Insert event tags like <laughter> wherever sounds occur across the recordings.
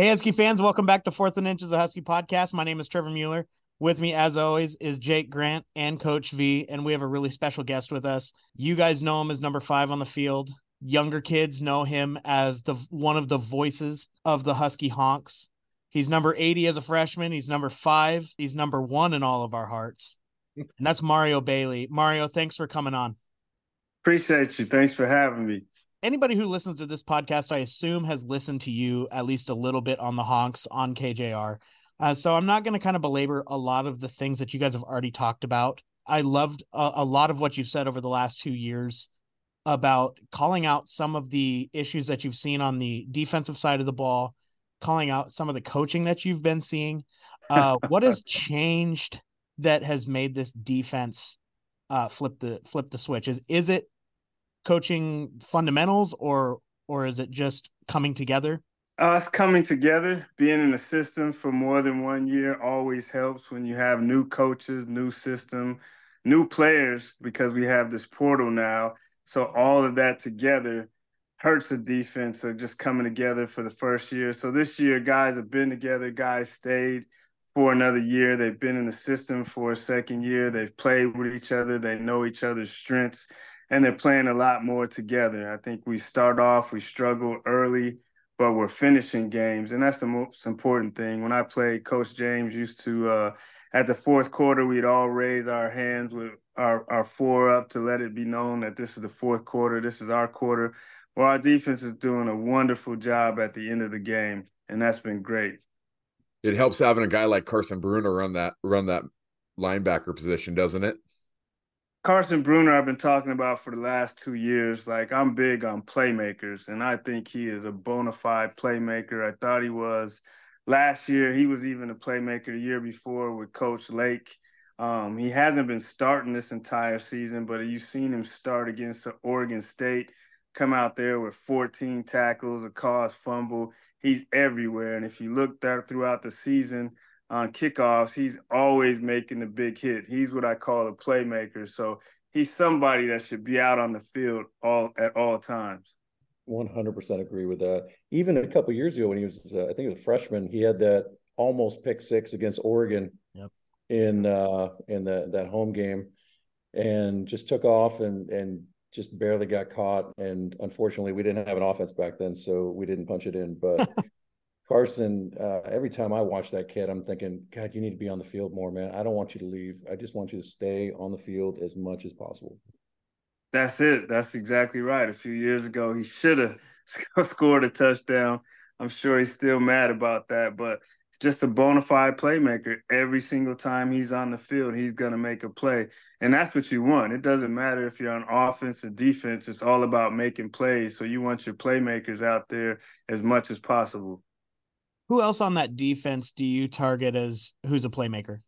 Hey, Husky fans, welcome back to Fourth and Inches, a Husky podcast. My name is Trevor Mueller. With me, as always, is Jake Grant and Coach V, and we have a really special guest with us. You guys know him as number five on the field. Younger kids know him as the one of the voices of the Husky Honks. He's number 80 as a freshman. He's number five. He's number one in all of our hearts. And that's Mario Bailey. Mario, thanks for coming on. Appreciate you. Thanks for having me anybody who listens to this podcast, I assume, has listened to you at least a little bit on the honks on KJR. Uh, so I'm not going to kind of belabor a lot of the things that you guys have already talked about. I loved a, a lot of what you've said over the last two years about calling out some of the issues that you've seen on the defensive side of the ball, calling out some of the coaching that you've been seeing. <laughs> Uh, what has changed that has made this defense uh, flip the flip the switch? Is is it coaching fundamentals or or is it just coming together? Uh, it's coming together. Being in the system for more than one year always helps when you have new coaches, new system, new players, because we have this portal now. So all of that together hurts the defense of just coming together for the first year. So this year, guys have been together, guys stayed for another year. They've been in the system for a second year. They've played with each other. They know each other's strengths and they're playing a lot more together. I think we start off, we struggle early, but we're finishing games, and that's the most important thing. When I played, Coach James used to uh, at the fourth quarter, we'd all raise our hands with our, our four up to let it be known that this is the fourth quarter, this is our quarter. Well, our defense is doing a wonderful job at the end of the game, and that's been great. It helps having a guy like Carson Bruener run that run that linebacker position, doesn't it? Carson Bruener, I've been talking about for the last two years. Like, I'm big on playmakers, and I think he is a bona fide playmaker. I thought he was last year. He was even a playmaker the year before with Coach Lake. Um, he hasn't been starting this entire season, but you've seen him start against Oregon State, come out there with 14 tackles, a caused fumble. He's everywhere. And if you look there throughout the season, on kickoffs, he's always making the big hit. He's what I call a playmaker. So he's somebody that should be out on the field all at all times. 100% agree with that. Even a couple years ago when he was, uh, I think he was a freshman, he had that almost pick six against Oregon yep. in uh, in the, that home game, and just took off and and just barely got caught. And unfortunately, we didn't have an offense back then, so we didn't punch it in. But <laughs> Carson, uh, every time I watch that kid, I'm thinking, God, you need to be on the field more, man. I don't want you to leave. I just want you to stay on the field as much as possible. That's it. That's exactly right. A few years ago, he should have <laughs> scored a touchdown. I'm sure he's still mad about that, but just a bona fide playmaker. Every single time he's on the field, he's going to make a play. And that's what you want. It doesn't matter if you're on offense or defense, it's all about making plays. So you want your playmakers out there as much as possible. Who else on that defense do you target as who's a playmaker?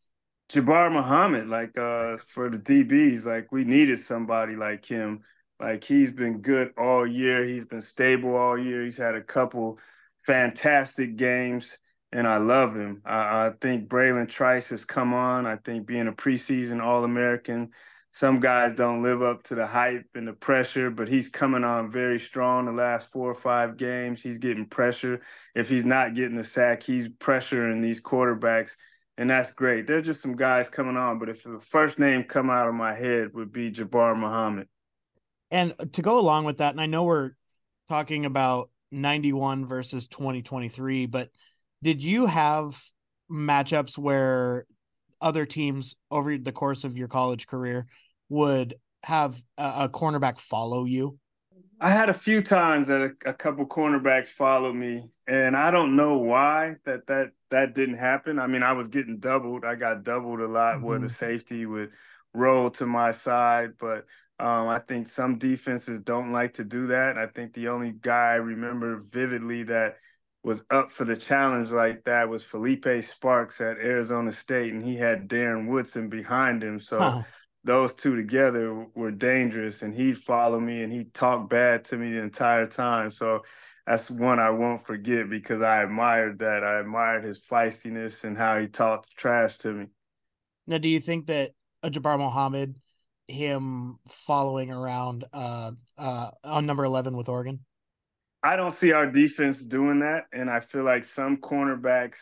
Jabbar Muhammad, like uh for the DBs, like we needed somebody like him. Like he's been good all year. He's been stable all year. He's had a couple fantastic games, and I love him. I, I think Bralen Trice has come on. I think being a preseason All American, some guys don't live up to the hype and the pressure, but he's coming on very strong the last four or five games. He's getting pressure. If he's not getting the sack, he's pressuring these quarterbacks, and that's great. There's just some guys coming on, but if the first name come out of my head would be Jabbar Muhammad. And to go along with that, and I know we're talking about 91 versus 2023, but did you have matchups where other teams over the course of your college career would have a, a cornerback follow you? I had a few times that a, a, couple cornerbacks followed me, and I don't know why that that that didn't happen. I mean, I was getting doubled. I got doubled a lot mm-hmm. where the safety would roll to my side, but um, I think some defenses don't like to do that. I think the only guy I remember vividly that was up for the challenge like that was Phillippi Sparks at Arizona State, and he had Darren Woodson behind him. So huh. those two together were dangerous, and he'd follow me and he'd talk bad to me the entire time. So that's one I won't forget because I admired that. I admired his feistiness and how he talked trash to me. Now, do you think that Jabbar Muhammad, him following around uh, uh, on number 11 with Oregon? I don't see our defense doing that, and I feel like some cornerbacks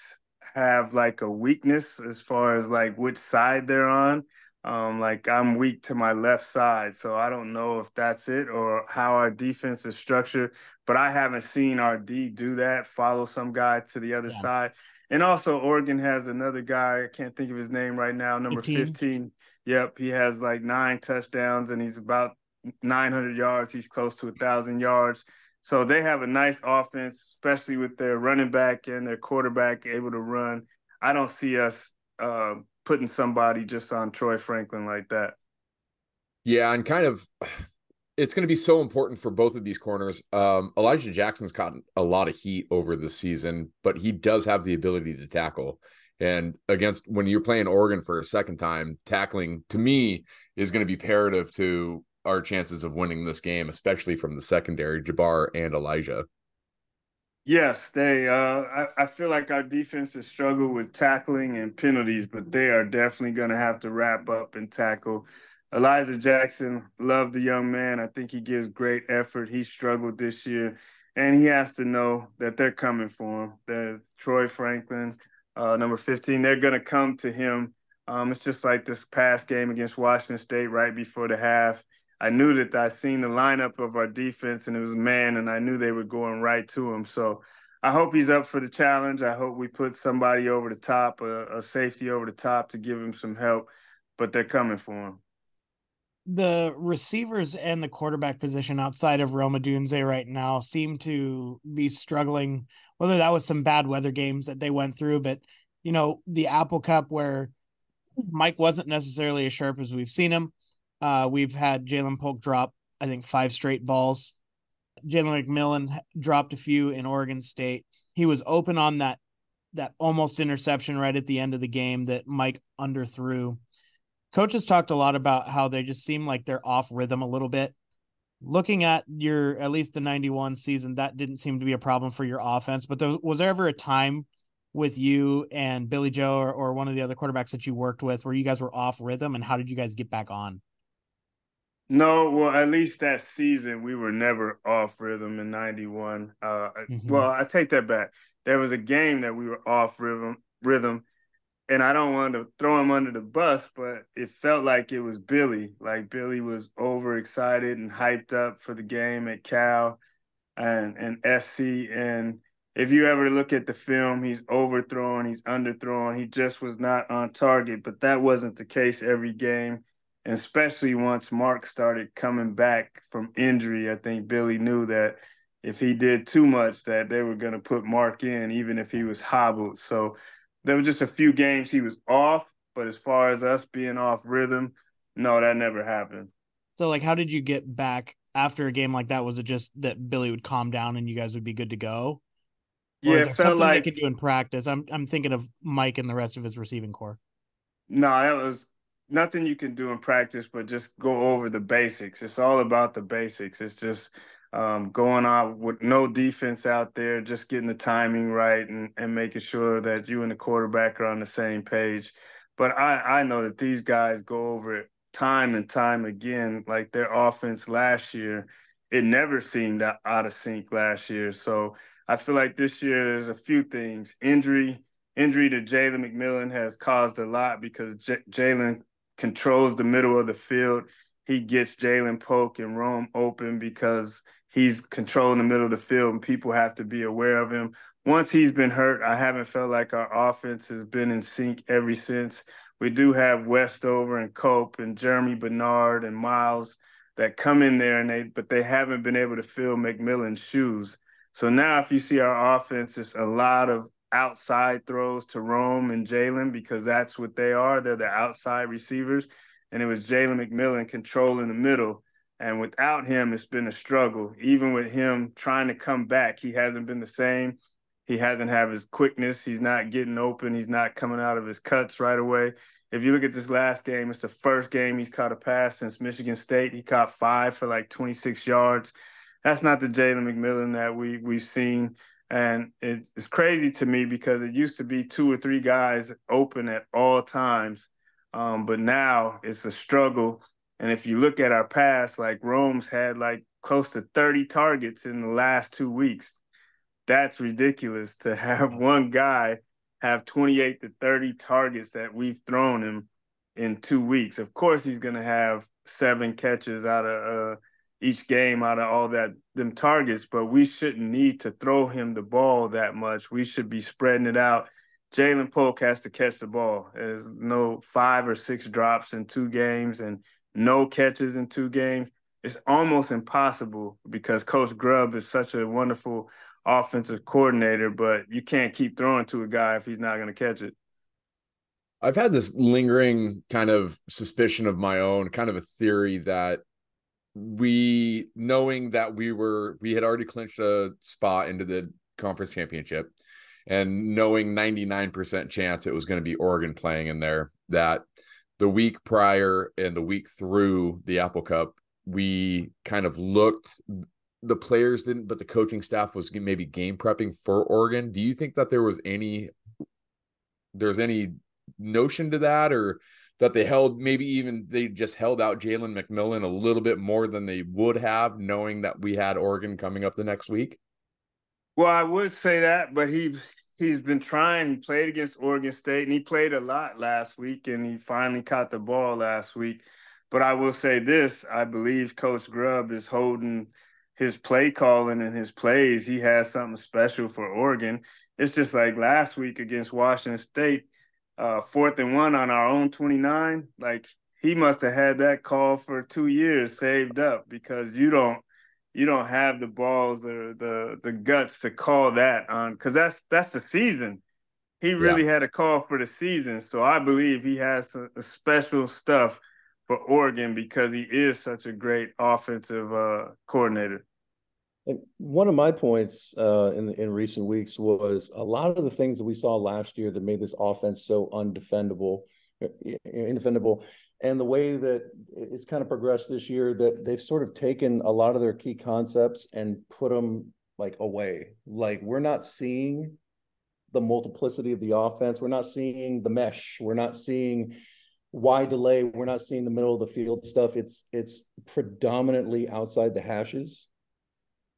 have like a weakness as far as like which side they're on. Um, like I'm weak to my left side, so I don't know if that's it or how our defense is structured. But I haven't seen our D do that, follow some guy to the other yeah. side. And also, Oregon has another guy. I can't think of his name right now. Number 15. 15. Yep, he has like nine touchdowns and he's about 900 yards. He's close to a thousand yards. So they have a nice offense, especially with their running back and their quarterback able to run. I don't see us uh, putting somebody just on Troy Franklin like that. Yeah, and kind of it's going to be so important for both of these corners. Um, Elijah Jackson's gotten a lot of heat over the season, but he does have the ability to tackle. And against when you're playing Oregon for a second time, tackling to me is going to be imperative to our chances of winning this game, especially from the secondary, Jabbar and Elijah. Yes, they. Uh, I, I feel like our defense has struggled with tackling and penalties, but they are definitely going to have to wrap up and tackle. Elijah Jackson, love the young man. I think he gives great effort. He struggled this year, and he has to know that they're coming for him. They're Troy Franklin, uh, number 15. They're going to come to him. Um, it's just like this past game against Washington State right before the half. I knew that I seen the lineup of our defense and it was man, and I knew they were going right to him. So I hope he's up for the challenge. I hope we put somebody over the top, a, a safety over the top to give him some help, but they're coming for him. The receivers and the quarterback position outside of Rome Odunze right now seem to be struggling, whether that was some bad weather games that they went through, but you know, the Apple Cup where Mike wasn't necessarily as sharp as we've seen him uh, we've had Ja'Lynn Polk drop, I think, five straight balls. Jalen McMillan dropped a few in Oregon State. He was open on that that almost interception right at the end of the game that Mike underthrew. Coaches talked a lot about how they just seem like they're off rhythm a little bit. Looking at your at least the 91 season, that didn't seem to be a problem for your offense. But there, was there ever a time with you and Billy Joe or, or one of the other quarterbacks that you worked with where you guys were off rhythm and how did you guys get back on? No, well, at least that season we were never off rhythm in '91. Uh, mm-hmm. Well, I take that back. There was a game that we were off rhythm, rhythm, and I don't want to throw him under the bus, but it felt like it was Billy. Like Billy was overexcited and hyped up for the game at Cal and and SC. And if you ever look at the film, he's overthrown, he's underthrown, he just was not on target. But that wasn't the case every game especially once Mark started coming back from injury, I think Billy knew that if he did too much, that they were going to put Mark in, even if he was hobbled. So there were just a few games he was off, but as far as us being off rhythm, no, that never happened. So, like, how did you get back after a game like that? Was it just that Billy would calm down and you guys would be good to go? Or yeah, it felt like they could do in practice. I'm I'm thinking of Mike and the rest of his receiving corps. No, that was nothing you can do in practice but just go over the basics. It's all about the basics. It's just um, going out with no defense out there, just getting the timing right and, and making sure that you and the quarterback are on the same page. But I, I know that these guys go over it time and time again. Like their offense last year, it never seemed out of sync last year. So I feel like this year there's a few things. Injury, injury to Jalen McMillan has caused a lot because J- Jalen controls the middle of the field. He gets Ja'Lynn Polk and Rome open because he's controlling the middle of the field and people have to be aware of him. Once he's been hurt, I haven't felt like our offense has been in sync ever since. We do have Westover and Cope and Germie Bernard and Miles that come in there and they but they haven't been able to fill McMillan's shoes. So now if you see our offense, it's a lot of outside throws to Rome and Jalen because that's what they are. They're the outside receivers. And it was Jalen McMillan controlling the middle. And without him, it's been a struggle. Even with him trying to come back, he hasn't been the same. He hasn't have his quickness. He's not getting open. He's not coming out of his cuts right away. If you look at this last game, it's the first game he's caught a pass since Michigan State. He caught five for like 26 yards. That's not the Jalen McMillan that we we've seen and it's crazy to me because it used to be two or three guys open at all times. Um, but now it's a struggle. And if you look at our past, like Rome's had like close to 30 targets in the last two weeks. That's ridiculous to have <laughs> one guy have 28 to 30 targets that we've thrown him in two weeks. Of course, he's going to have seven catches out of uh, each game out of all that them targets, but we shouldn't need to throw him the ball that much. We should be spreading it out. Ja'Lynn Polk has to catch the ball. There's no five or six drops in two games and no catches in two games. It's almost impossible because Coach Grubb is such a wonderful offensive coordinator, but you can't keep throwing to a guy if he's not going to catch it. I've had this lingering kind of suspicion of my own, kind of a theory that we knowing that we were we had already clinched a spot into the conference championship and knowing 99% chance it was going to be Oregon playing in there that the week prior and the week through the Apple Cup we kind of looked the players didn't but the coaching staff was maybe game prepping for Oregon. Do you think that there was any there's any notion to that or that they held maybe even they just held out Jalen McMillan a little bit more than they would have, knowing that we had Oregon coming up the next week? Well, I would say that, but he he's been trying. He played against Oregon State and he played a lot last week and he finally caught the ball last week. But I will say this, I believe Coach Grubb is holding his play calling and his plays. He has something special for Oregon. It's just like last week against Washington State uh, fourth and one on our own 29, like he must have had that call for two years saved up because you don't you don't have the balls or the the guts to call that on because that's that's the season. He really yeah. had a call for the season, so I believe he has a special stuff for Oregon because he is such a great offensive uh, coordinator. And one of my points uh, in in recent weeks was a lot of the things that we saw last year that made this offense so undefendable, indefendable, and the way that it's kind of progressed this year that they've sort of taken a lot of their key concepts and put them like away. Like we're not seeing the multiplicity of the offense. We're not seeing the mesh. We're not seeing wide delay. We're not seeing the middle of the field stuff. It's it's predominantly outside the hashes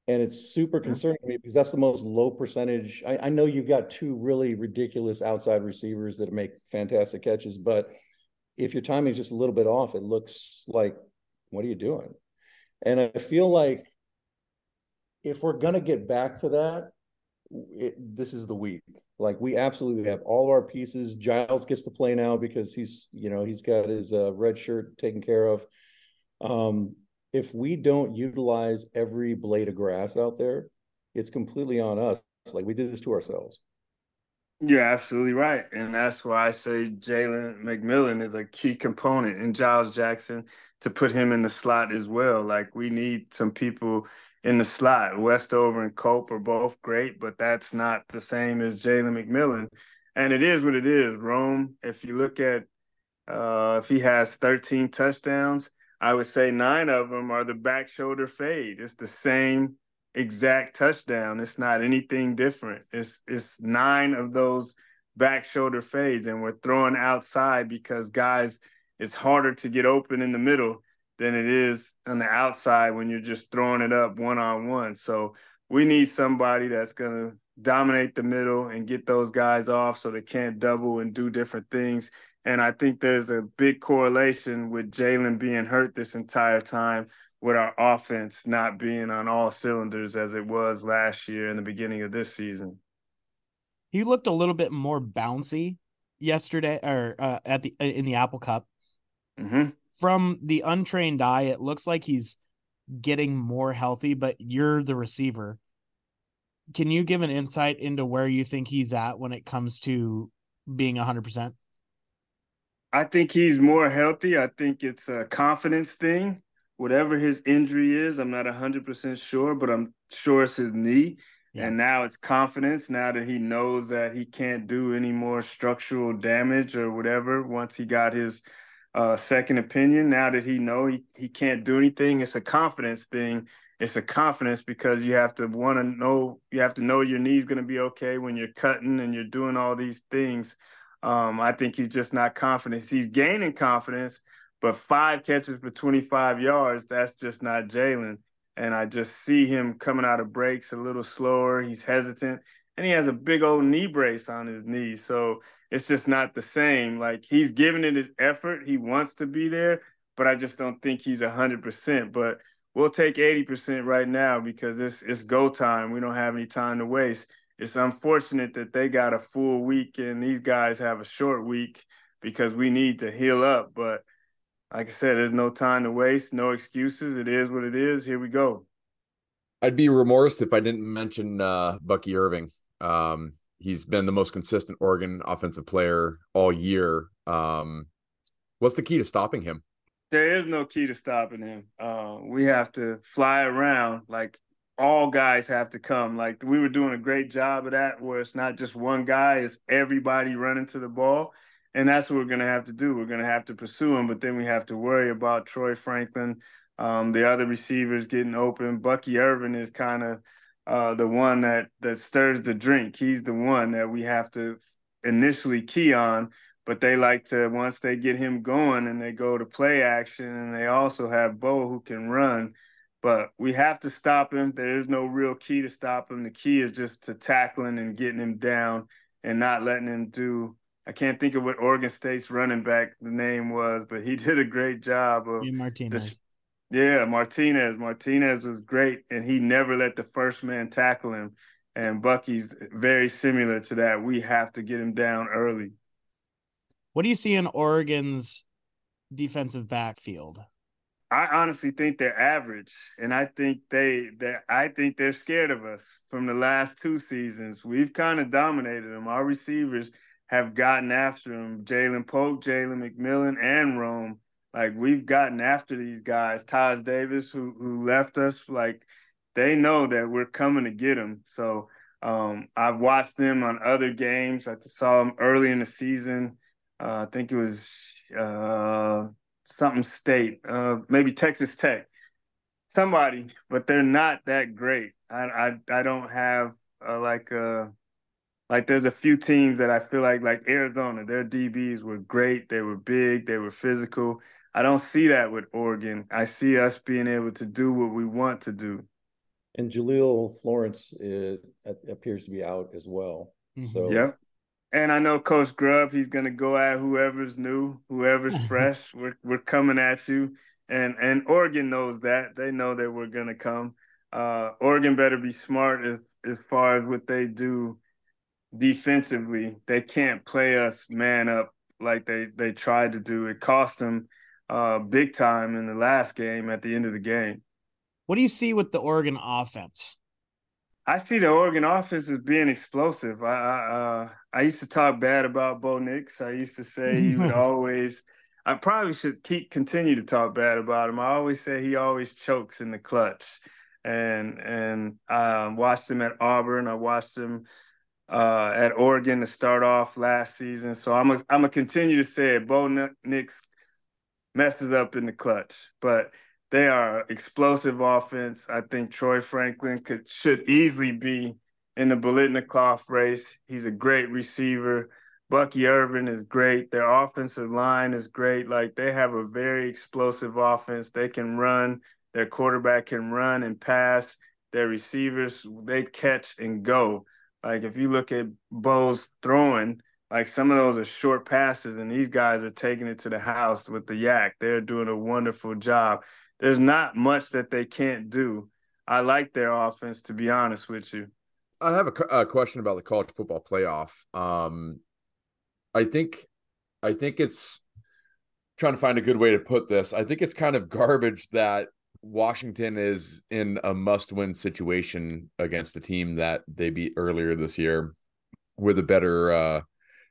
and it's super concerning to me because that's the most low percentage. I, I, know you've got two really ridiculous outside receivers that make fantastic catches, but if your timing is just a little bit off, it looks like what are you doing? And I feel like if we're gonna get back to that, it, this is the week. Like we absolutely have all of our pieces. Giles gets to play now because he's you know he's got his uh, red shirt taken care of. Um, if we don't utilize every blade of grass out there, it's completely on us. Like we did this to ourselves. You're absolutely right. And that's why I say Jalen McMillan is a key component and Giles Jackson to put him in the slot as well. Like we need some people in the slot. Westover and Cope are both great, but that's not the same as Jalen McMillan. And it is what it is. Rome, if you look at uh, if he has 13 touchdowns, I would say nine of them are the back shoulder fade. It's the same exact touchdown. It's not anything different. It's it's nine of those back shoulder fades, and we're throwing outside because guys, it's harder to get open in the middle than it is on the outside when you're just throwing it up one on one. So we need somebody that's gonna dominate the middle and get those guys off so they can't double and do different things and I think there's a big correlation with Jalen being hurt this entire time, with our offense not being on all cylinders as it was last year in the beginning of this season. He looked a little bit more bouncy yesterday, or uh, at the uh, in the Apple Cup. Mm-hmm. From the untrained eye, it looks like he's getting more healthy. But you're the receiver. Can you give an insight into where you think he's at when it comes to being 100%? I think he's more healthy. I think it's a confidence thing. Whatever his injury is, I'm not 100% sure, but I'm sure it's his knee. Yeah. And now it's confidence now that he knows that he can't do any more structural damage or whatever once he got his uh, second opinion. Now that he know he, he can't do anything, it's a confidence thing. It's a confidence because you have to want to know you have to know your knee's going to be okay when you're cutting and you're doing all these things. Um, I think he's just not confident. He's gaining confidence, but five catches for 25 yards, that's just not Jalen. And I just see him coming out of breaks a little slower. He's hesitant and he has a big old knee brace on his knee. So it's just not the same. Like he's giving it his effort. He wants to be there, but I just don't think he's 100%. But we'll take 80% right now because it's, it's go time. We don't have any time to waste. It's unfortunate that they got a full week and these guys have a short week because we need to heal up. But like I said, there's no time to waste, no excuses. It is what it is. Here we go. I'd be remorse if I didn't mention uh, Bucky Irving. Um, he's been the most consistent Oregon offensive player all year. Um, what's the key to stopping him? There is no key to stopping him. Uh, we have to fly around like all guys have to come. Like we were doing a great job of that, where it's not just one guy; it's everybody running to the ball, and that's what we're going to have to do. We're going to have to pursue him, but then we have to worry about Troy Franklin, um, the other receivers getting open. Bucky Irving is kind of uh, the one that that stirs the drink. He's the one that we have to initially key on, but they like to once they get him going and they go to play action, and they also have Bo who can run. But we have to stop him. There is no real key to stop him. The key is just to tackling and getting him down and not letting him do. I can't think of what Oregon State's running back the name was, but he <laughs> did a great job of Martinez. Yeah, Martinez. Martinez was great, and he never let the first man tackle him. And Bucky's very similar to that. We have to get him down early. What do you see in Oregon's defensive backfield? I honestly think they're average, and I think they that I think they're scared of us from the last two seasons. We've kind of dominated them. Our receivers have gotten after them. Ja'Lynn Polk, Jalen McMillan, and Rome like we've gotten after these guys, Taj Davis, who who left us. Like they know that we're coming to get them. So um, I've watched them on other games. I saw them early in the season. Uh, I think it was uh, something state, uh, maybe Texas Tech, somebody, but they're not that great. I I, I don't have uh, like uh like there's a few teams that I feel like like Arizona, their DBs were great. They were big. They were physical. I don't see that with Oregon. I see us being able to do what we want to do. And Jahlil Florence uh, appears to be out as well. Mm-hmm. So yeah, and I know Coach Grubb. He's going to go at whoever's new, whoever's <laughs> fresh. We're we're coming at you, and and Oregon knows that. They know that we're going to come. Uh, Oregon better be smart as as far as what they do defensively. They can't play us man up like they they tried to do. It cost them uh, big time in the last game at the end of the game. What do you see with the Oregon offense? I see the Oregon offense as being explosive. I I, uh, I used to talk bad about Bo Nix. I used to say he would <laughs> always. I probably should keep continue to talk bad about him. I always say he always chokes in the clutch, and and I watched him at Auburn. I watched him uh, at Oregon to start off last season. So I'm a, I'm gonna continue to say it. Bo Nix messes up in the clutch. But they are explosive offense. I think Troy Franklin could should easily be in the Biletnikoff race. He's a great receiver. Bucky Irving is great. Their offensive line is great. Like they have a very explosive offense. They can run. Their quarterback can run and pass. Their receivers, they catch and go. Like if you look at Bo's throwing, like some of those are short passes, and these guys are taking it to the house with the YAC. They're doing a wonderful job. There's not much that they can't do. I like their offense, to be honest with you. I have a, a question about the college football playoff. Um, I think, I think it's trying to find a good way to put this. I think it's kind of garbage that Washington is in a must-win situation against the team that they beat earlier this year with a better uh,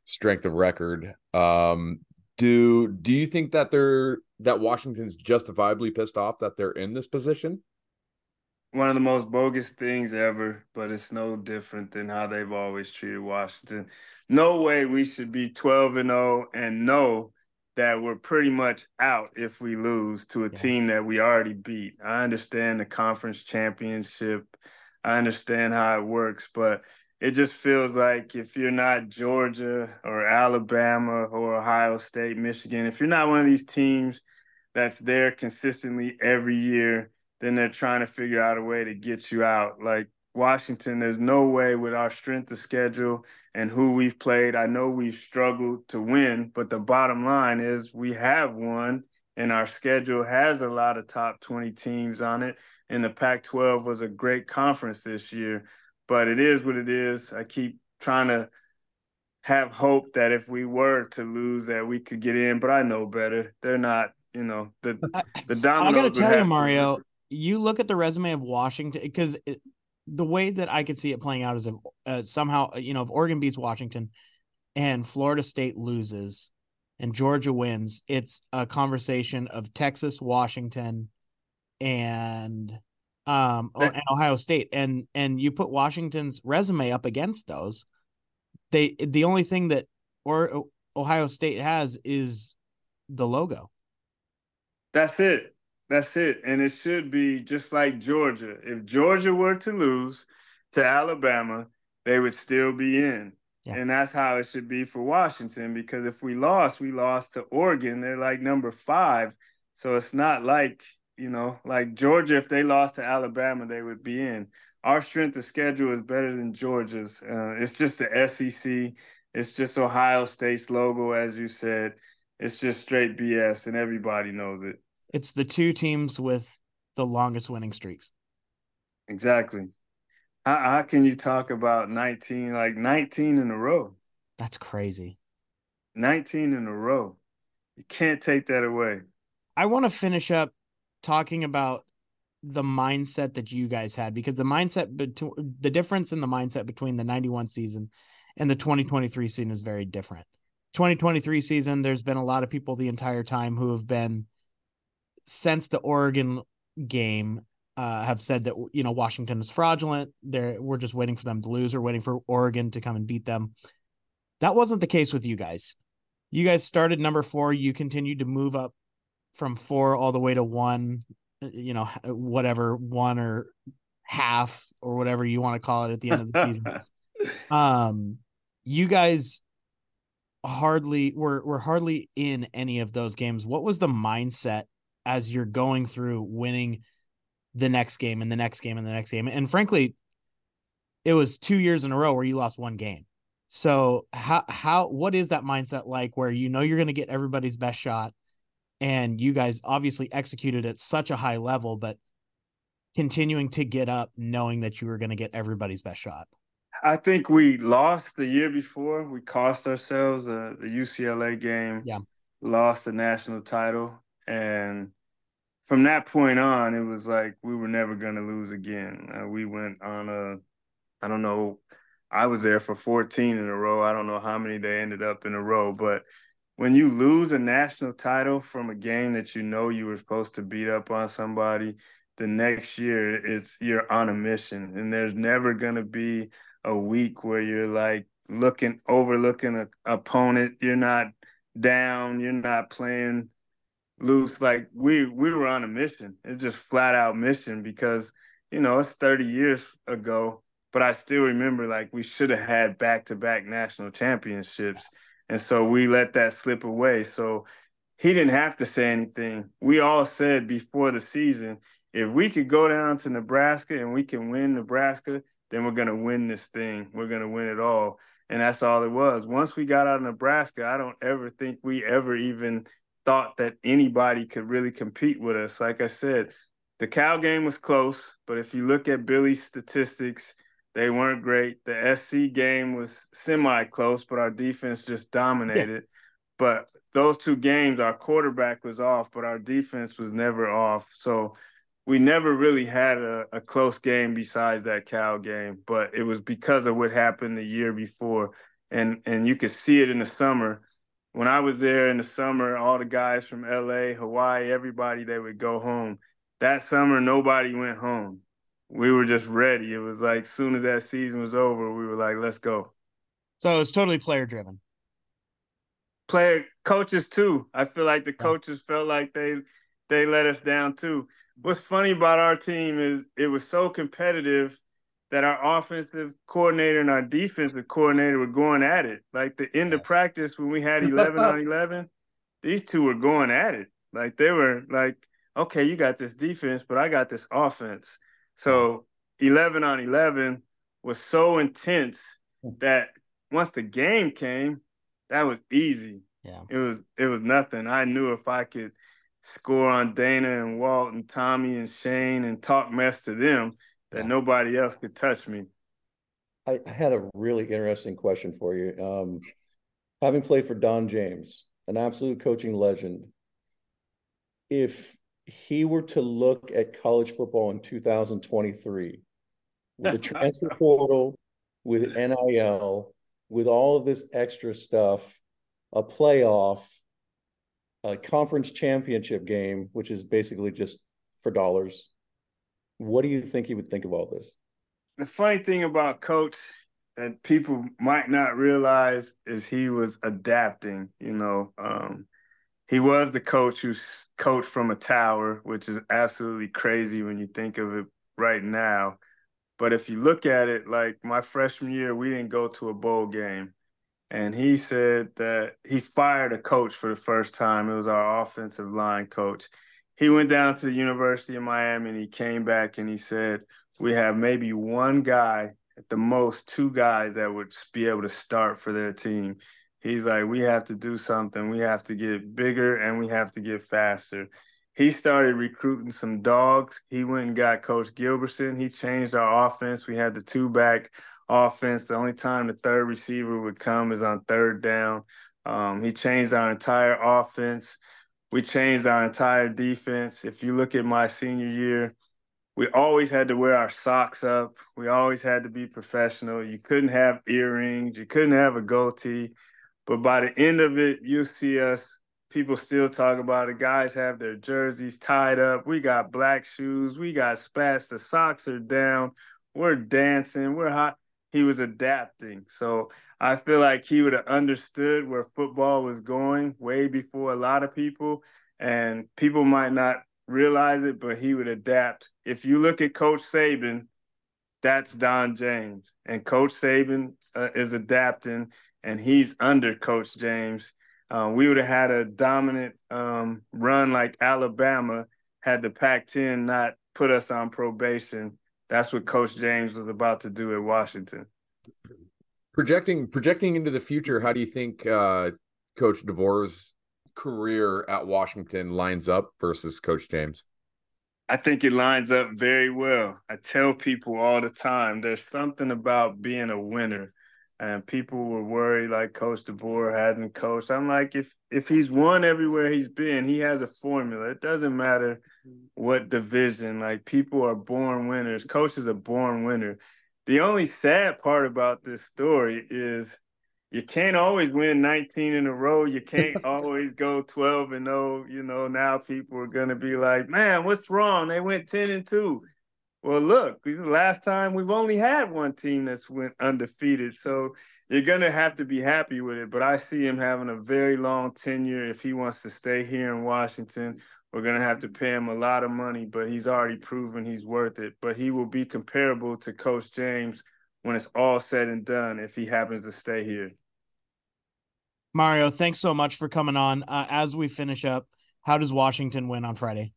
strength of record. Um, do do you think that they're that Washington's justifiably pissed off that they're in this position? One of the most bogus things ever, but it's no different than how they've always treated Washington. No way we should be 12 and 0 and know that we're pretty much out if we lose to a yeah. team that we already beat. I understand the conference championship. I understand how it works, but it just feels like if you're not Georgia or Alabama or Ohio State, Michigan, if you're not one of these teams that's there consistently every year, then they're trying to figure out a way to get you out. Like Washington, there's no way with our strength of schedule and who we've played. I know we've struggled to win, but the bottom line is we have won, and our schedule has a lot of top 20 teams on it. And the Pac 12 was a great conference this year, but it is what it is. I keep trying to have hope that if we were to lose that we could get in, but I know better. They're not, you know, the the dominoes. I got to tell you, Mario, you look at the resume of Washington because the way that I could see it playing out is if uh, somehow you know if Oregon beats Washington and Florida State loses and Georgia wins, it's a conversation of Texas, Washington, and um and Ohio State, and and you put Washington's resume up against those. They the only thing that or Ohio State has is the logo. That's it. That's it. And it should be just like Georgia. If Georgia were to lose to Alabama, they would still be in. Yeah. And that's how it should be for Washington because if we lost, we lost to Oregon. They're like number five. So it's not like, you know, like Georgia, if they lost to Alabama, they would be in. Our strength of schedule is better than Georgia's. Uh, it's just the SEC. It's just Ohio State's logo, as you said. It's just straight BS, and everybody knows it. It's the two teams with the longest winning streaks. Exactly. How, how can you talk about 19, like 19 in a row? That's crazy. 19 in a row. You can't take that away. I want to finish up talking about the mindset that you guys had because the mindset between the difference in the mindset between the 91 season and the 2023 season is very different. 2023 season, there's been a lot of people the entire time who have been since the Oregon game uh, have said that you know Washington is fraudulent. They're we're just waiting for them to lose or waiting for Oregon to come and beat them. That wasn't the case with you guys. You guys started number four. You continued to move up from four all the way to one. You know, whatever one or half or whatever you want to call it at the end of the season. <laughs> um, you guys hardly were were hardly in any of those games. What was the mindset as you're going through winning the next game and the next game and the next game. And frankly, it was two years in a row where you lost one game. So how how what is that mindset like where you know you're going to get everybody's best shot and you guys obviously executed at such a high level but continuing to get up knowing that you were going to get everybody's best shot? I think we lost the year before. We cost ourselves uh, the UCLA game. Yeah. Lost the national title and from that point on, it was like we were never going to lose again. Uh, we went on a, I don't know, I was there for 14 in a row. I don't know how many they ended up in a row, but when you lose a national title from a game that you know you were supposed to beat up on somebody, the next year it's you're on a mission, and there's never going to be a week where you're like looking overlooking a opponent. You're not down. You're not playing loose. Like we we were on a mission. It's just flat out mission because you know it's 30 years ago, but I still remember like we should have had back to back national championships, and so we let that slip away. So he didn't have to say anything. We all said before the season, if we could go down to Nebraska and we can win Nebraska, then we're gonna win this thing. We're gonna win it all. And that's all it was. Once we got out of Nebraska, I don't ever think we ever even thought that anybody could really compete with us. Like I said, the Cal game was close, but if you look at Billy's statistics, they weren't great. The SC game was semi close, but our defense just dominated. Yeah. But those two games, our quarterback was off, but our defense was never off. So we never really had a, a close game besides that Cal game. But it was because of what happened the year before. And and you could see it in the summer when I was there in the summer, all the guys from LA, Hawaii, everybody, they would go home. That summer, nobody went home. We were just ready. It was like soon as that season was over, we were like, let's go. So it was totally player driven. Player coaches too. I feel like the coaches felt like they they let us down too. What's funny about our team is it was so competitive that our offensive coordinator and our defensive coordinator were going at it. Like the end of practice when we had <laughs> 11 on 11, these two were going at it. Like they were like okay, you got this defense, but I got this offense. So 11 on 11 was so intense that once the game came, that was easy. Yeah. It was it was nothing. I knew if I could score on Dana and Walt and Tommy and Shane and talk mess to them, that yeah. nobody else could touch me. I had a really interesting question for you. Um, having played for Don James, an absolute coaching legend, if he were to look at college football in 2023 with the <laughs> transfer portal, with NIL, with all of this extra stuff, a playoff, a conference championship game, which is basically just for dollars. What do you think he would think of all this? The funny thing about Coach that people might not realize is he was adapting. You know, um, he was the coach who coached from a tower, which is absolutely crazy when you think of it right now. But if you look at it, like my freshman year, we didn't go to a bowl game. And he said that he fired a coach for the first time. It was our offensive line coach. He went down to the University of Miami and he came back and he said, We have maybe one guy, at the most two guys that would be able to start for their team he's like, we have to do something. We have to get bigger and we have to get faster. He started recruiting some dogs. He went and got Coach Gilbertson. He changed our offense. We had the two back offense. The only time the third receiver would come is on third down. Um, he changed our entire offense. We changed our entire defense. If you look at my senior year, we always had to wear our socks up. We always had to be professional. You couldn't have earrings. You couldn't have a goatee. But by the end of it, you'll see us. People still talk about it. Guys have their jerseys tied up. We got black shoes. We got spats. The socks are down. We're dancing. We're hot. He was adapting. So I feel like he would have understood where football was going way before a lot of people. And people might not realize it, but he would adapt. If you look at Coach Saban, that's Don James. And Coach Saban uh, is adapting and he's under Coach James. Uh, we would have had a dominant um, run like Alabama had the Pac-10 not put us on probation. That's what Coach James was about to do at Washington. Projecting projecting into the future, how do you think uh, Coach DeBoer's career at Washington lines up versus Coach James? I think it lines up very well. I tell people all the time there's something about being a winner and people were worried like Coach DeBoer hadn't coached. I'm like, if if he's won everywhere he's been, he has a formula. It doesn't matter what division. Like people are born winners. Coaches are born winner. The only sad part about this story is you can't always win 19 in a row. You can't <laughs> always go 12 and 0. You know, now people are gonna be like, man, what's wrong? They went 10 and 2. Well, look, last time we've only had one team that's went undefeated, so you're gonna have to be happy with it. But I see him having a very long tenure if he wants to stay here in Washington. We're gonna have to pay him a lot of money, but he's already proven he's worth it. But he will be comparable to Coach James when it's all said and done if he happens to stay here. Mario, thanks so much for coming on. Uh, as we finish up, how does Washington win on Friday?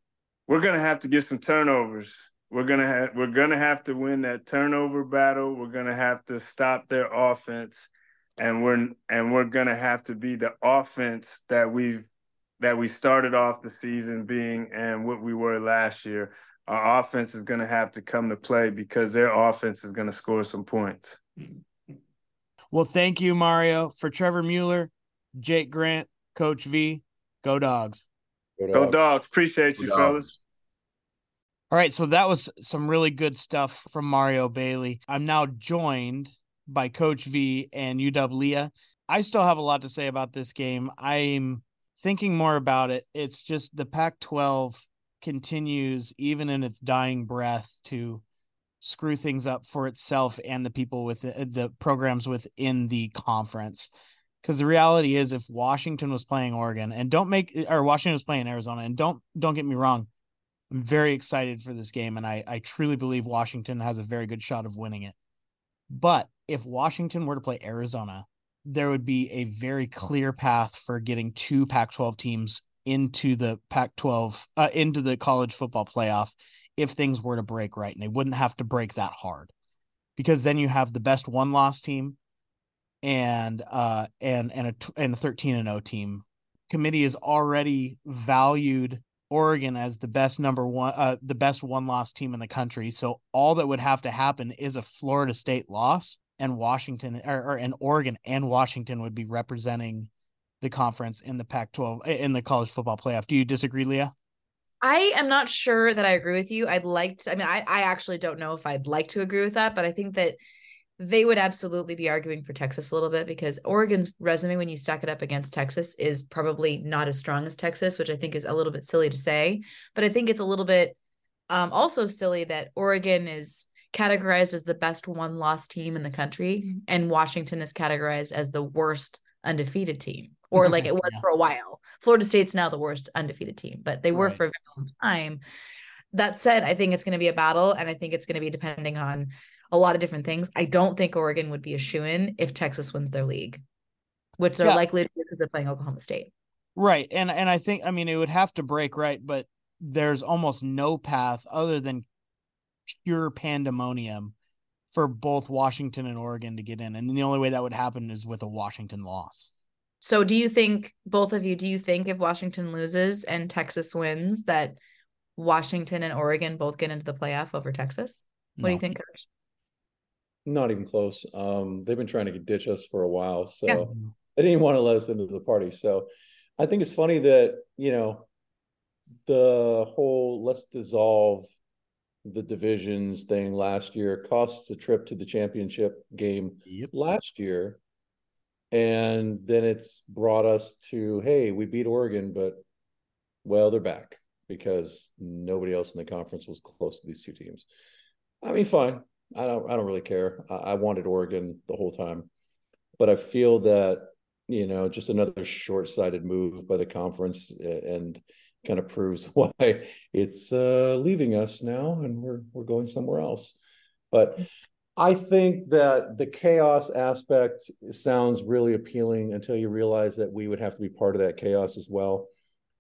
We're gonna have to get some turnovers we're gonna have we're gonna have to win that turnover battle. We're gonna have to stop their offense, and we're and we're gonna have to be the offense that we've that we started off the season being and what we were last year. Our offense is gonna have to come to play because their offense is gonna score some points. Well, thank you, Mario, for Trevor Mueller, Jake Grant, Coach V. Go dogs. Go dogs. Go dogs. Appreciate you, fellas. All right, so that was some really good stuff from Mario Bailey. I'm now joined by Coach V and UW Leah. I still have a lot to say about this game. I'm thinking more about it. It's just the Pac 12 continues, even in its dying breath, to screw things up for itself and the people with the programs within the conference. Because the reality is, if Washington was playing Oregon and don't make, or Washington was playing Arizona, and don't don't get me wrong, I'm very excited for this game, and I, I truly believe Washington has a very good shot of winning it. But if Washington were to play Arizona, there would be a very clear path for getting two Pac 12 teams into the Pac-12 uh, into the college football playoff if things were to break right and they wouldn't have to break that hard because then you have the best one loss team and uh and and a and a 13 and 0 team committee is already valued Oregon as the best number one uh the best one loss team in the country. So all that would have to happen is a Florida State loss and Washington or, or and Oregon and Washington would be representing the conference in the Pac-12 in the college football playoff. Do you disagree Leah? I am not sure that I agree with you. I'd like to, I mean, I, I actually don't know if I'd like to agree with that, but I think that they would absolutely be arguing for Texas a little bit because Oregon's resume, when you stack it up against Texas, is probably not as strong as Texas, which I think is a little bit silly to say. But I think it's a little bit um, also silly that Oregon is categorized as the best one loss team in the country, and Washington is categorized as the worst undefeated team or like it was yeah. for a while. Florida State's now the worst undefeated team, but they were right. for a very long time. That said, I think it's going to be a battle, and I think it's going to be depending on a lot of different things. I don't think Oregon would be a shoe in if Texas wins their league, which they're yeah. likely to because they're playing Oklahoma State. Right, and and I think I mean it would have to break right, but there's almost no path other than pure pandemonium for both Washington and Oregon to get in, and the only way that would happen is with a Washington loss. So do you think both of you do you think if Washington loses and Texas wins that Washington and Oregon both get into the playoff over Texas? What no. do you think? Not even close. Um, they've been trying to ditch us for a while, so yeah. they didn't want to let us into the party. So I think it's funny that you know the whole let's dissolve the divisions thing last year costs a trip to the championship game yep. last year and then it's brought us to hey we beat oregon but well they're back because nobody else in the conference was close to these two teams i mean fine i don't i don't really care I, I wanted oregon the whole time but i feel that you know just another short-sighted move by the conference and kind of proves <laughs> why it's uh, leaving us now and we're we're going somewhere else but I think that the chaos aspect sounds really appealing until you realize that we would have to be part of that chaos as well.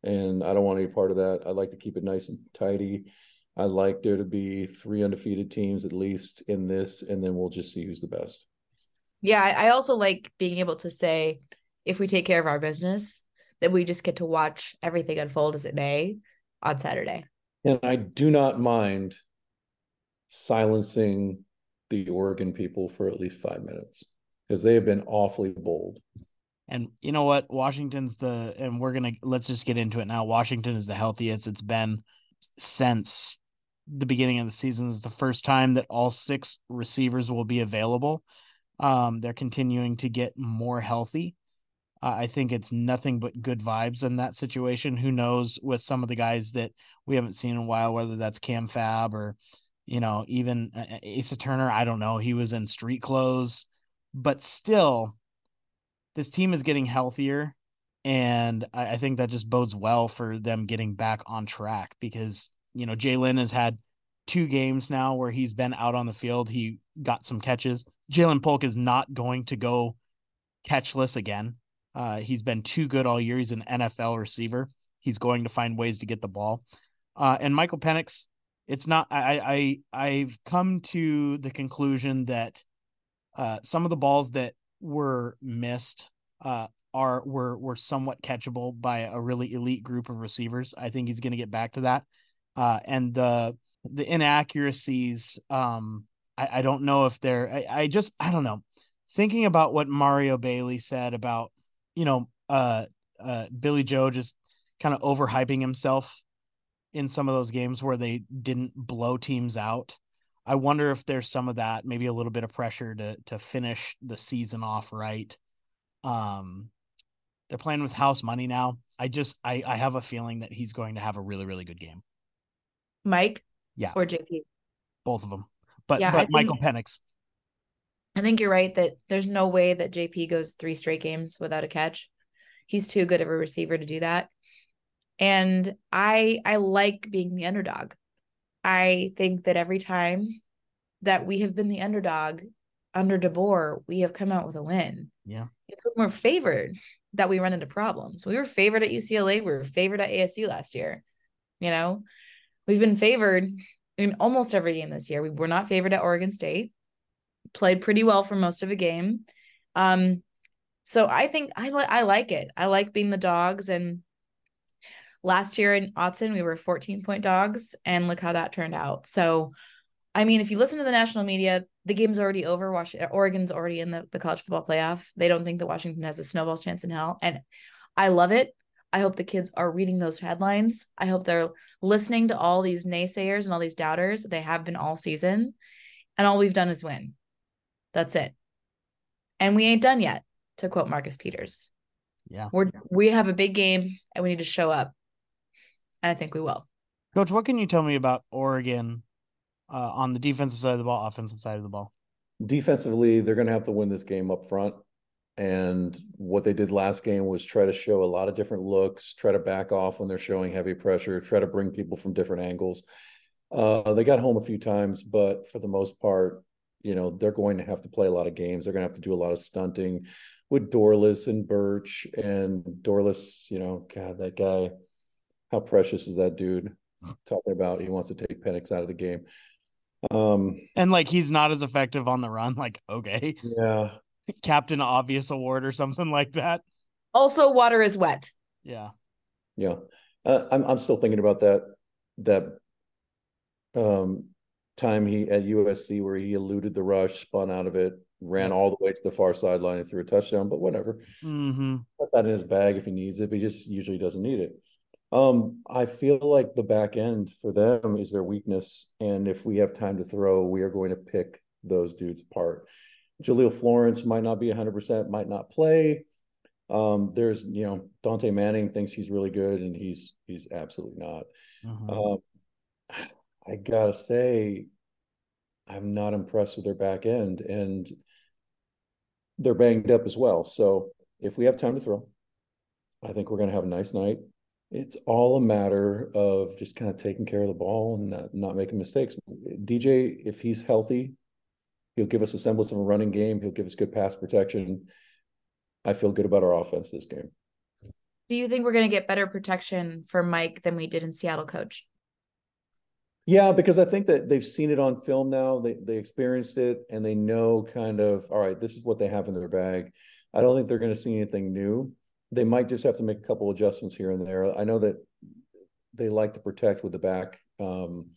And I don't want to be part of that. I'd like to keep it nice and tidy. I like there to be three undefeated teams at least in this, and then we'll just see who's the best. Yeah, I also like being able to say if we take care of our business, that we just get to watch everything unfold as it may on Saturday. And I do not mind silencing the Oregon people for at least five minutes because they have been awfully bold. And you know what? Washington's the, and we're going to, let's just get into it now. Washington is the healthiest it's been since the beginning of the season. Is the first time that all six receivers will be available. Um, they're continuing to get more healthy. Uh, I think it's nothing but good vibes in that situation. Who knows with some of the guys that we haven't seen in a while, whether that's Cam Fab or you know, even uh, uh, Asa Turner, I don't know, he was in street clothes, but still, this team is getting healthier. And I, I think that just bodes well for them getting back on track because, you know, Jalen has had two games now where he's been out on the field. He got some catches. Ja'Lynn Polk is not going to go catchless again. Uh, he's been too good all year. He's an NFL receiver. He's going to find ways to get the ball. Uh, and Michael Penix, it's not I I I've come to the conclusion that uh some of the balls that were missed uh are were were somewhat catchable by a really elite group of receivers. I think he's going to get back to that. Uh and the the inaccuracies um I I don't know if they're I, I just I don't know. Thinking about what Mario Bailey said about, you know, uh uh Billy Joe just kind of overhyping himself in some of those games where they didn't blow teams out. I wonder if there's some of that, maybe a little bit of pressure to to finish the season off right. Um, they're playing with house money now. I just I I have a feeling that he's going to have a really really good game. Mike, yeah, or JP, both of them, but yeah, but think, Michael Penix. I think you're right that there's no way that JP goes three straight games without a catch. He's too good of a receiver to do that and i i like being the underdog i think that every time that we have been the underdog under DeBoer, we have come out with a win. Yeah. It's when we're favored that we run into problems. We were favored at UCLA, we were favored at ASU last year. You know, we've been favored in almost every game this year. We were not favored at Oregon State. Played pretty well for most of a game. Um, so I think I like I like it. I like being the dogs. And last year in Autzen, we were 14 point dogs, and look how that turned out. So I mean, if you listen to the national media, the game's already over. Washington, Oregon's already in the, the college football playoff. They don't think that Washington has a snowball's chance in hell. And I love it. I hope the kids are reading those headlines. I hope they're listening to all these naysayers and all these doubters. They have been all season. And all we've done is win. That's it. And we ain't done yet, to quote Marcus Peters. Yeah. We're we have a big game and we need to show up. And I think we will. Coach, what can you tell me about Oregon uh, on the defensive side of the ball, offensive side of the ball? Defensively, they're going to have to win this game up front. And what they did last game was try to show a lot of different looks, try to back off when they're showing heavy pressure, try to bring people from different angles. Uh, they got home a few times, but for the most part, you know, they're going to have to play a lot of games. They're going to have to do a lot of stunting with Dorlus and Burch and Dorlus, you know, God, that guy, how precious is that dude? Talking about he wants to take Penix out of the game. Um, and like he's not as effective on the run. Like, okay, yeah, Captain Obvious Award or something like that. Also, water is wet. Yeah, yeah. Uh, I'm I'm still thinking about that that um time he at USC where he eluded the rush, spun out of it, ran all the way to the far sideline and threw a touchdown. But whatever, mm-hmm. put that in his bag if he needs it. But he just usually doesn't need it. Um, I feel like the back end for them is their weakness, and if we have time to throw, we are going to pick those dudes apart. Jahlil Florence might not be 100%, might not play. Um, there's, you know, Dontae Manning thinks he's really good, and he's he's absolutely not. Mm-hmm. Um, <sighs> I gotta say, I'm not impressed with their back end, and they're banged up as well. So if we have time to throw, I think we're going to have a nice night it's all a matter of just kind of taking care of the ball and not, not making mistakes. DJ, if he's healthy, he'll give us a semblance of a running game. He'll give us good pass protection. I feel good about our offense this game. Do you think we're going to get better protection for Mike than we did in Seattle, coach? Yeah, because I think that they've seen it on film now. They they experienced it and they know kind of all right, this is what they have in their bag. I don't think they're going to see anything new they might just have to make a couple adjustments here and there. I know that they like to protect with the back um,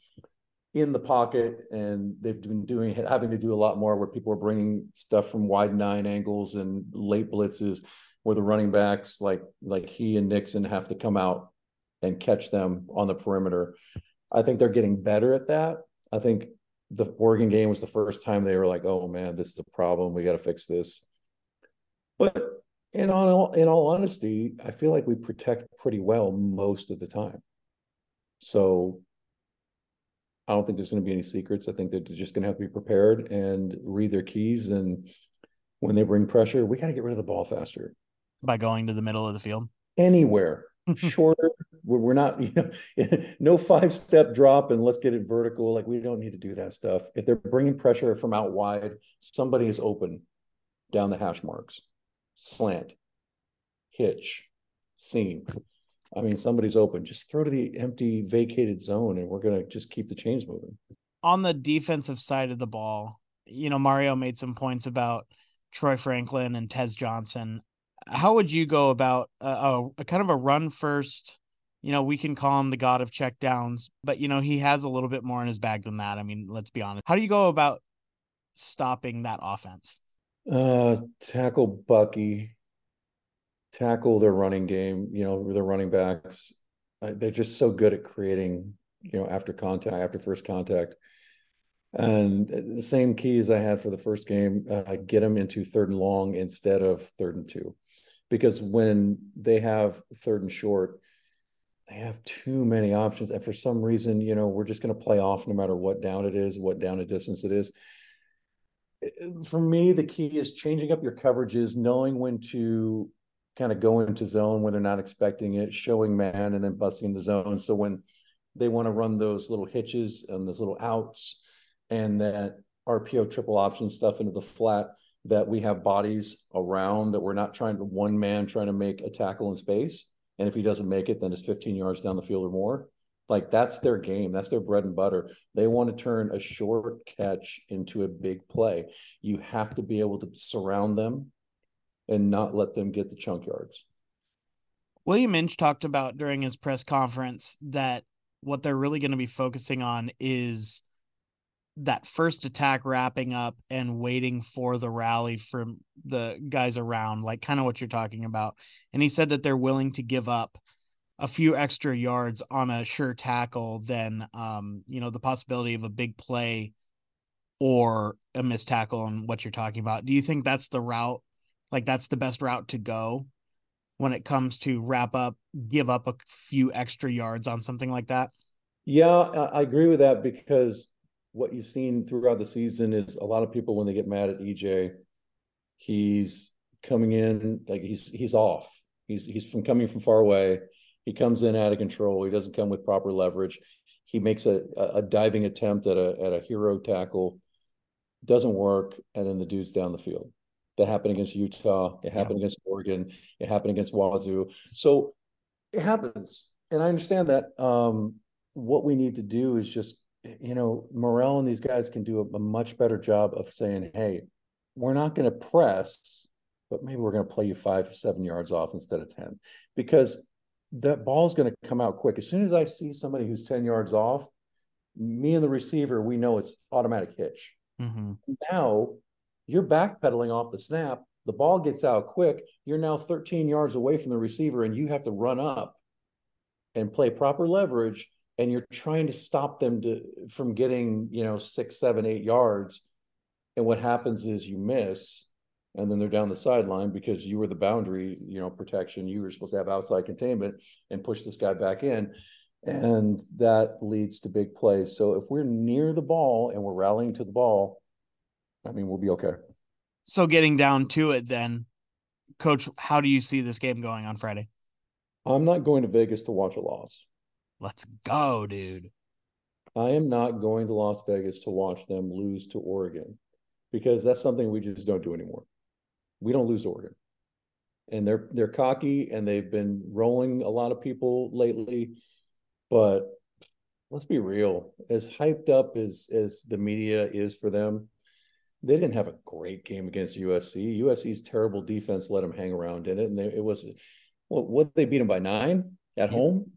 in the pocket, and they've been doing having to do a lot more where people are bringing stuff from wide nine angles and late blitzes, where the running backs like like he and Nixon have to come out and catch them on the perimeter. I think they're getting better at that. I think the Oregon game was the first time they were like, "Oh man, this is a problem. We got to fix this." But in all, in all honesty, I feel like we protect pretty well most of the time. So I don't think there's going to be any secrets. I think they're just going to have to be prepared and read their keys. And when they bring pressure, we got to get rid of the ball faster by going to the middle of the field. Anywhere <laughs> shorter. We're not, <laughs> you know, no five step drop and let's get it vertical. Like we don't need to do that stuff. If they're bringing pressure from out wide, somebody is open down the hash marks slant, hitch, seam. I mean, somebody's open. Just throw to the empty, vacated zone, and we're going to just keep the chains moving. On the defensive side of the ball, you know, Mario made some points about Troy Franklin and Tez Johnson. How would you go about a, a, a kind of a run first? You know, we can call him the god of check downs, but you know, he has a little bit more in his bag than that. I mean, let's be honest. How do you go about stopping that offense? Uh, tackle Bucky, tackle their running game. You know, their running backs. Uh, they're just so good at creating. You know, after contact, after first contact, and the same keys I had for the first game. Uh, get them into third and long instead of third and two, because when they have third and short, they have too many options, and for some reason, you know, we're just going to play off no matter what down it is, what down a distance it is for me, the key is changing up your coverages, knowing when to kind of go into zone when they're not expecting it, showing man, and then busting the zone. So when they want to run those little hitches and those little outs and that RPO triple option stuff into the flat, that we have bodies around that we're not trying to one man trying to make a tackle in space. And if he doesn't make it, then it's 15 yards down the field or more. Like that's their game. That's their bread and butter. They want to turn a short catch into a big play. You have to be able to surround them and not let them get the chunk yards. William Inge talked about during his press conference that what they're really going to be focusing on is that first attack wrapping up and waiting for the rally from the guys around, like kind of what you're talking about. And he said that they're willing to give up a few extra yards on a sure tackle than um, you know, the possibility of a big play or a missed tackle and what you're talking about. Do you think that's the route? Like that's the best route to go when it comes to wrap up, give up a few extra yards on something like that? Yeah, I agree with that because what you've seen throughout the season is a lot of people when they get mad at EJ, he's coming in like he's he's off. He's he's from coming from far away. He comes in out of control. He doesn't come with proper leverage. He makes a, a diving attempt at a at a hero tackle, doesn't work, and then the dude's down the field. That happened against Utah. It happened yeah. against Oregon. It happened against Wazoo. So it happens, and I understand that. Um, what we need to do is just you know, Morrell and these guys can do a, a much better job of saying, hey, we're not going to press, but maybe we're going to play you five, seven yards off instead of 10 because that ball is going to come out quick. As soon as I see somebody who's 10 yards off, me and the receiver, we know it's automatic hitch. Mm-hmm. Now you're backpedaling off the snap. The ball gets out quick. You're now 13 yards away from the receiver, and you have to run up and play proper leverage. And you're trying to stop them to from getting you know six seven eight yards. And what happens is you miss and then they're down the sideline because you were the boundary you know protection. You were supposed to have outside containment and push this guy back in. And that leads to big plays. So if we're near the ball and we're rallying to the ball i mean we'll be okay so getting down to it then coach how do you see this game going on friday i'm not going to vegas to watch a loss Let's go, dude. I am not going to Las Vegas to watch them lose to Oregon because that's something we just don't do anymore. We don't lose to Oregon. And they're they're cocky and they've been rolling a lot of people lately. But let's be real, as hyped up as as the media is for them, they didn't have a great game against USC. USC's terrible defense let them hang around in it, and they, it was what what they beat them by nine at yeah. home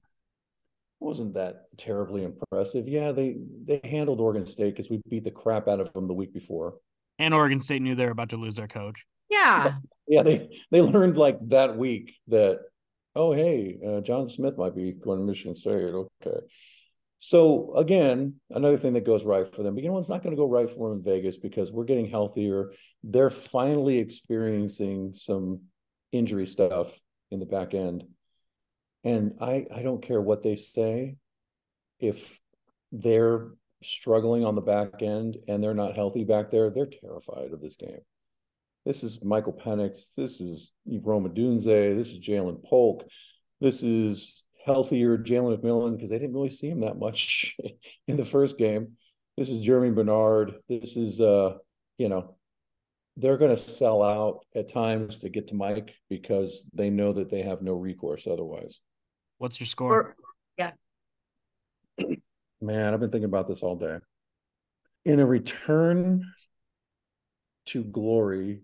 wasn't that terribly impressive. Yeah, they they handled Oregon State because we beat the crap out of them the week before. And Oregon State knew they were about to lose their coach. Yeah. Yeah, they they learned like that week that oh hey, uh, John Smith might be going to Michigan State. Okay. So again, another thing that goes right for them, but you know it's not going to go right for them in Vegas because we're getting healthier. They're finally experiencing some injury stuff in the back end and I, I don't care what they say. If they're struggling on the back end and they're not healthy back there, they're terrified of this game. This is Michael Penix. This is Rome Odunze. This is Ja'Lynn Polk. This is healthier Jalen McMillan because they didn't really see him that much <laughs> in the first game. This is Germie Bernard. This is, uh, you know, they're going to sell out at times to get to Mike because they know that they have no recourse otherwise. What's your score? yeah. Man, I've been thinking about this all day. In a return to glory,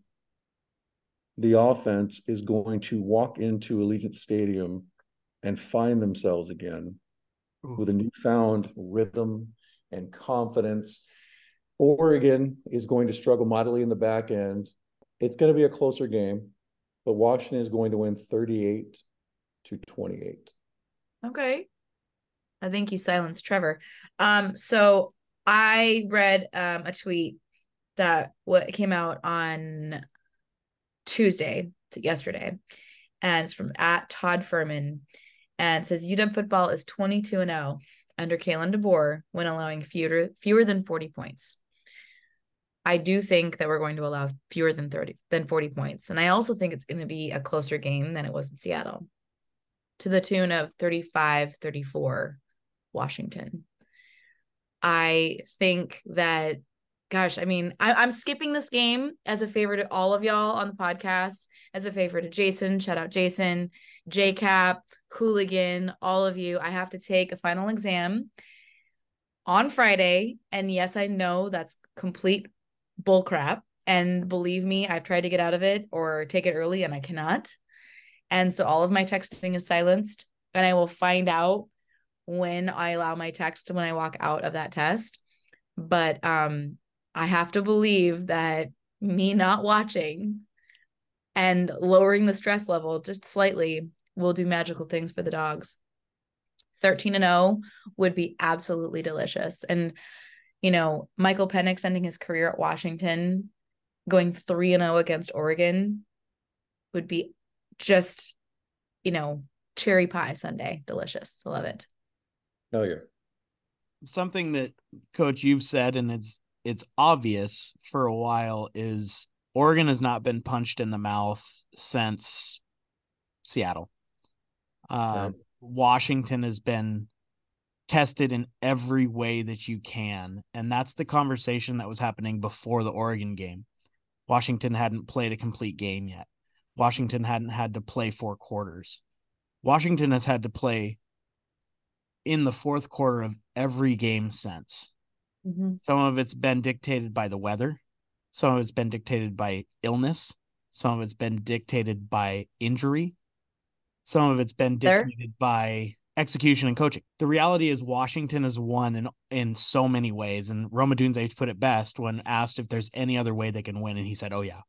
the offense is going to walk into Allegiant Stadium and find themselves again Ooh. with a newfound rhythm and confidence. Oregon is going to struggle mightily in the back end. It's going to be a closer game, but Washington is going to win 38 to 28. Okay. I think you silenced Trevor. Um, so I read um a tweet that what came out on Tuesday to yesterday, and it's from at Todd Furman, and says UW football is 22 and 0 under Kalen DeBoer when allowing fewer fewer than 40 points. I do think that we're going to allow fewer than 30 than 40 points. And I also think it's going to be a closer game than it was in Seattle to the tune of 35 34 Washington. I think that gosh, I mean, I, am skipping this game as a favor to all of y'all on the podcast, as a favor to Jason. Shout out Jason, JCap, Hooligan, all of you. I have to take a final exam on Friday. And yes, I know that's complete bullcrap. And believe me, I've tried to get out of it or take it early and I cannot. And so all of my texting is silenced. And I will find out when I allow my text when I walk out of that test. But um I have to believe that me not watching and lowering the stress level just slightly will do magical things for the dogs. 13 and 0 would be absolutely delicious. And, you know, Michael Penix ending his career at Washington, going 3 and 0 against Oregon would be just, you know, cherry pie Sunday. Delicious. I love it. Oh, yeah. Something that, Coach, you've said, and it's it's obvious for a while is Oregon has not been punched in the mouth since Seattle. Uh, Washington has been tested in every way that you can. And that's the conversation that was happening before the Oregon game. Washington hadn't played a complete game yet. Washington hadn't had to play four quarters. Washington has had to play in the fourth quarter of every game since. Mm-hmm. Some of it's been dictated by the weather. Some of it's been dictated by illness. Some of it's been dictated by injury. Some of it's been dictated there? by execution and coaching. The reality is Washington has won in in so many ways. And Rome Odunze put it best when asked if there's any other way they can win, and he said, "Oh yeah,"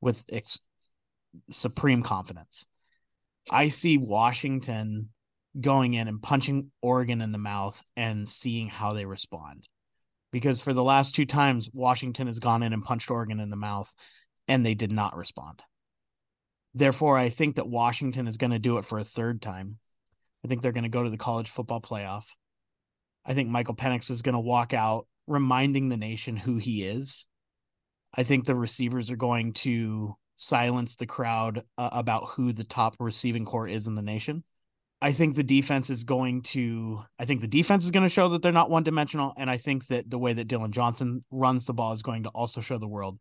with ex- supreme confidence. I see Washington going in and punching Oregon in the mouth and seeing how they respond because for the last two times Washington has gone in and punched Oregon in the mouth and they did not respond. Therefore, I think that Washington is going to do it for a third time. I think they're going to go to the college football playoff. I think Michael Penix is going to walk out reminding the nation who he is. I think the receivers are going to silence the crowd uh, about who the top receiving corps is in the nation. I think the defense is going to I think the defense is going to show that they're not one dimensional and I think that the way that Dillon Johnson runs the ball is going to also show the world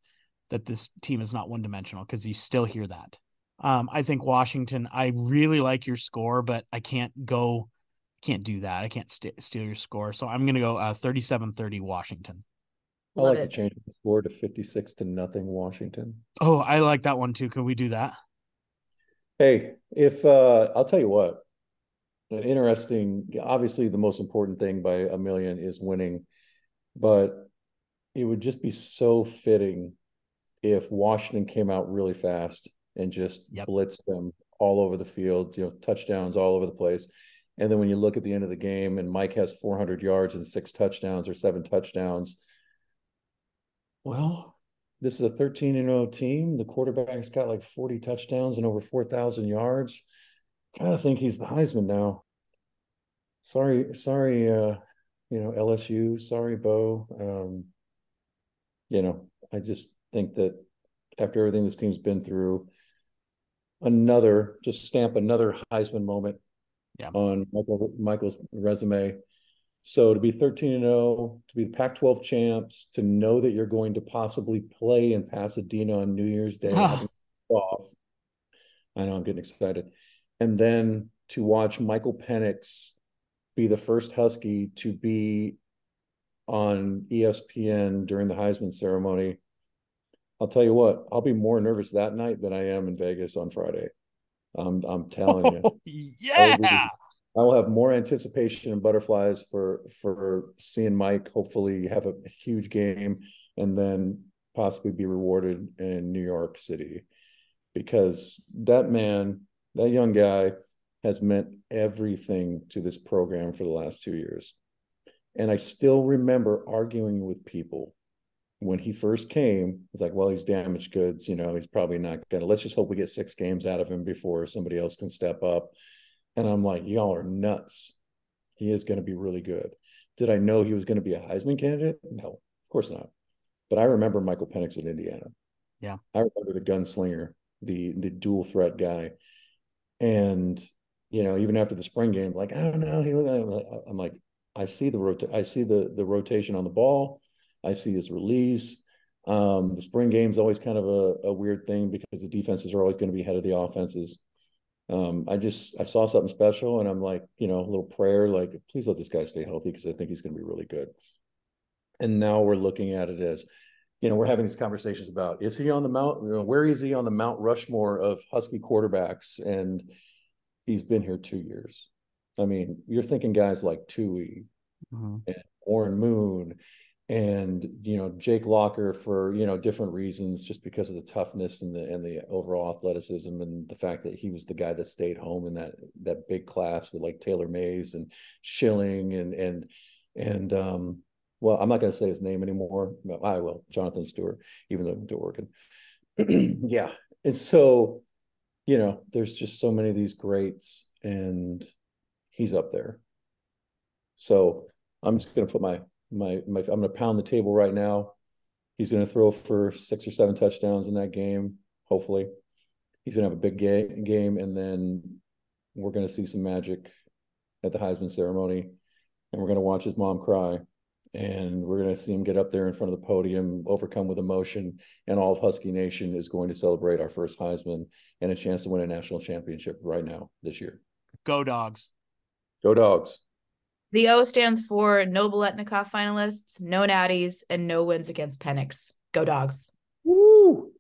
that this team is not one dimensional because you still hear that. Um, I think Washington I really like your score but I can't go can't do that. I can't st- steal your score. So I'm going to go uh 37-30 Washington. I like to change the score to 56 to nothing Washington. Oh, I like that one too. Can we do that? Hey, if uh I'll tell you what, interesting. Obviously, the most important thing by a million is winning, but it would just be so fitting if Washington came out really fast and just yep. blitzed them all over the field, you know, touchdowns all over the place. And then when you look at the end of the game and Mike has 400 yards and six touchdowns or seven touchdowns, well, this is a 13 0 team. The quarterback's got like 40 touchdowns and over 4,000 yards kind of think he's the Heisman now. Sorry, sorry, uh, you know, LSU, sorry, Bo. Um, you know, I just think that after everything this team's been through, another just stamp another Heisman moment yeah. on Michael Michael's resume. So to be 13 and 0, to be the Pac-12 champs, to know that you're going to possibly play in Pasadena on New Year's Day ah. off. I know I'm getting excited and then to watch Michael Penix be the first Husky to be on ESPN during the Heisman ceremony. I'll tell you what, I'll be more nervous that night than I am in Vegas on Friday. I'm I'm telling you. <laughs> yeah. I will have more anticipation and butterflies for for seeing Mike hopefully have a huge game and then possibly be rewarded in New York City because that man that young guy has meant everything to this program for the last two years. And I still remember arguing with people when he first came. It's like, well, he's damaged goods. You know, he's probably not going to. Let's just hope we get six games out of him before somebody else can step up. And I'm like, y'all are nuts. He is going to be really good. Did I know he was going to be a Heisman candidate? No, of course not. But I remember Michael Penix in Indiana. Yeah. I remember the gunslinger, the the dual threat guy. And you know, even after the spring game, like, I don't know, he I'm like, I see the rota- I see the the rotation on the ball. I see his release. Um, the spring game is always kind of a, a, weird thing because the defenses are always going to be ahead of the offenses. Um, I just I saw something special, and I'm like, you know, a little prayer, like, please let this guy stay healthy because I think he's going to be really good. And now we're looking at it as, you know, we're having these conversations about is he on the mount? You know, where is he on the Mount Rushmore of Husky quarterbacks? And he's been here two years. I mean, you're thinking guys like Tui mm-hmm. and Warren Moon and you know Jake Locker for you know different reasons, just because of the toughness and the and the overall athleticism and the fact that he was the guy that stayed home in that that big class with like Taylor Mays and Schilling and and and um well I'm not going to say his name anymore. I will Jonathan Stewart, even though Oregon. <clears throat> yeah, and so you know there's just so many of these greats and he's up there. So I'm just going to put my my, my I'm going to pound the table right now. He's going to throw for six or seven touchdowns in that game. Hopefully, he's going to have a big ga- game, and then we're going to see some magic at the Heisman ceremony, and we're going to watch his mom cry, and we're going to see him get up there in front of the podium, overcome with emotion, and all of Husky Nation is going to celebrate our first Heisman and a chance to win a national championship right now this year. Go dogs! Go dogs! The O stands for no Biletnikoff finalists, no natties, and no wins against Penix. Go dogs. Woo!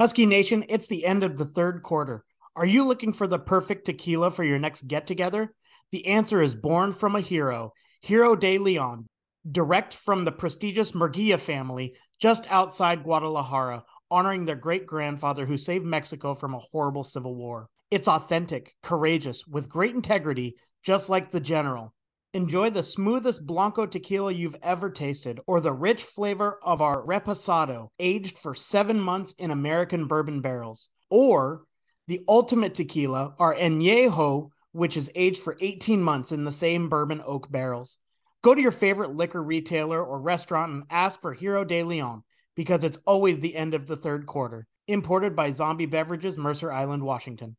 Husky Nation, it's the end of the third quarter. Are you looking for the perfect tequila for your next get together? The answer is born from a hero, Hero de Leon, direct from the prestigious Murguia family just outside Guadalajara, honoring their great grandfather who saved Mexico from a horrible civil war. It's authentic, courageous, with great integrity, just like the general. Enjoy the smoothest Blanco tequila you've ever tasted, or the rich flavor of our Reposado, aged for seven months in American bourbon barrels, or the ultimate tequila, our Añejo, which is aged for 18 months in the same bourbon oak barrels. Go to your favorite liquor retailer or restaurant and ask for Hero de Leon because it's always the end of the third quarter. Imported by Zombie Beverages, Mercer Island, Washington.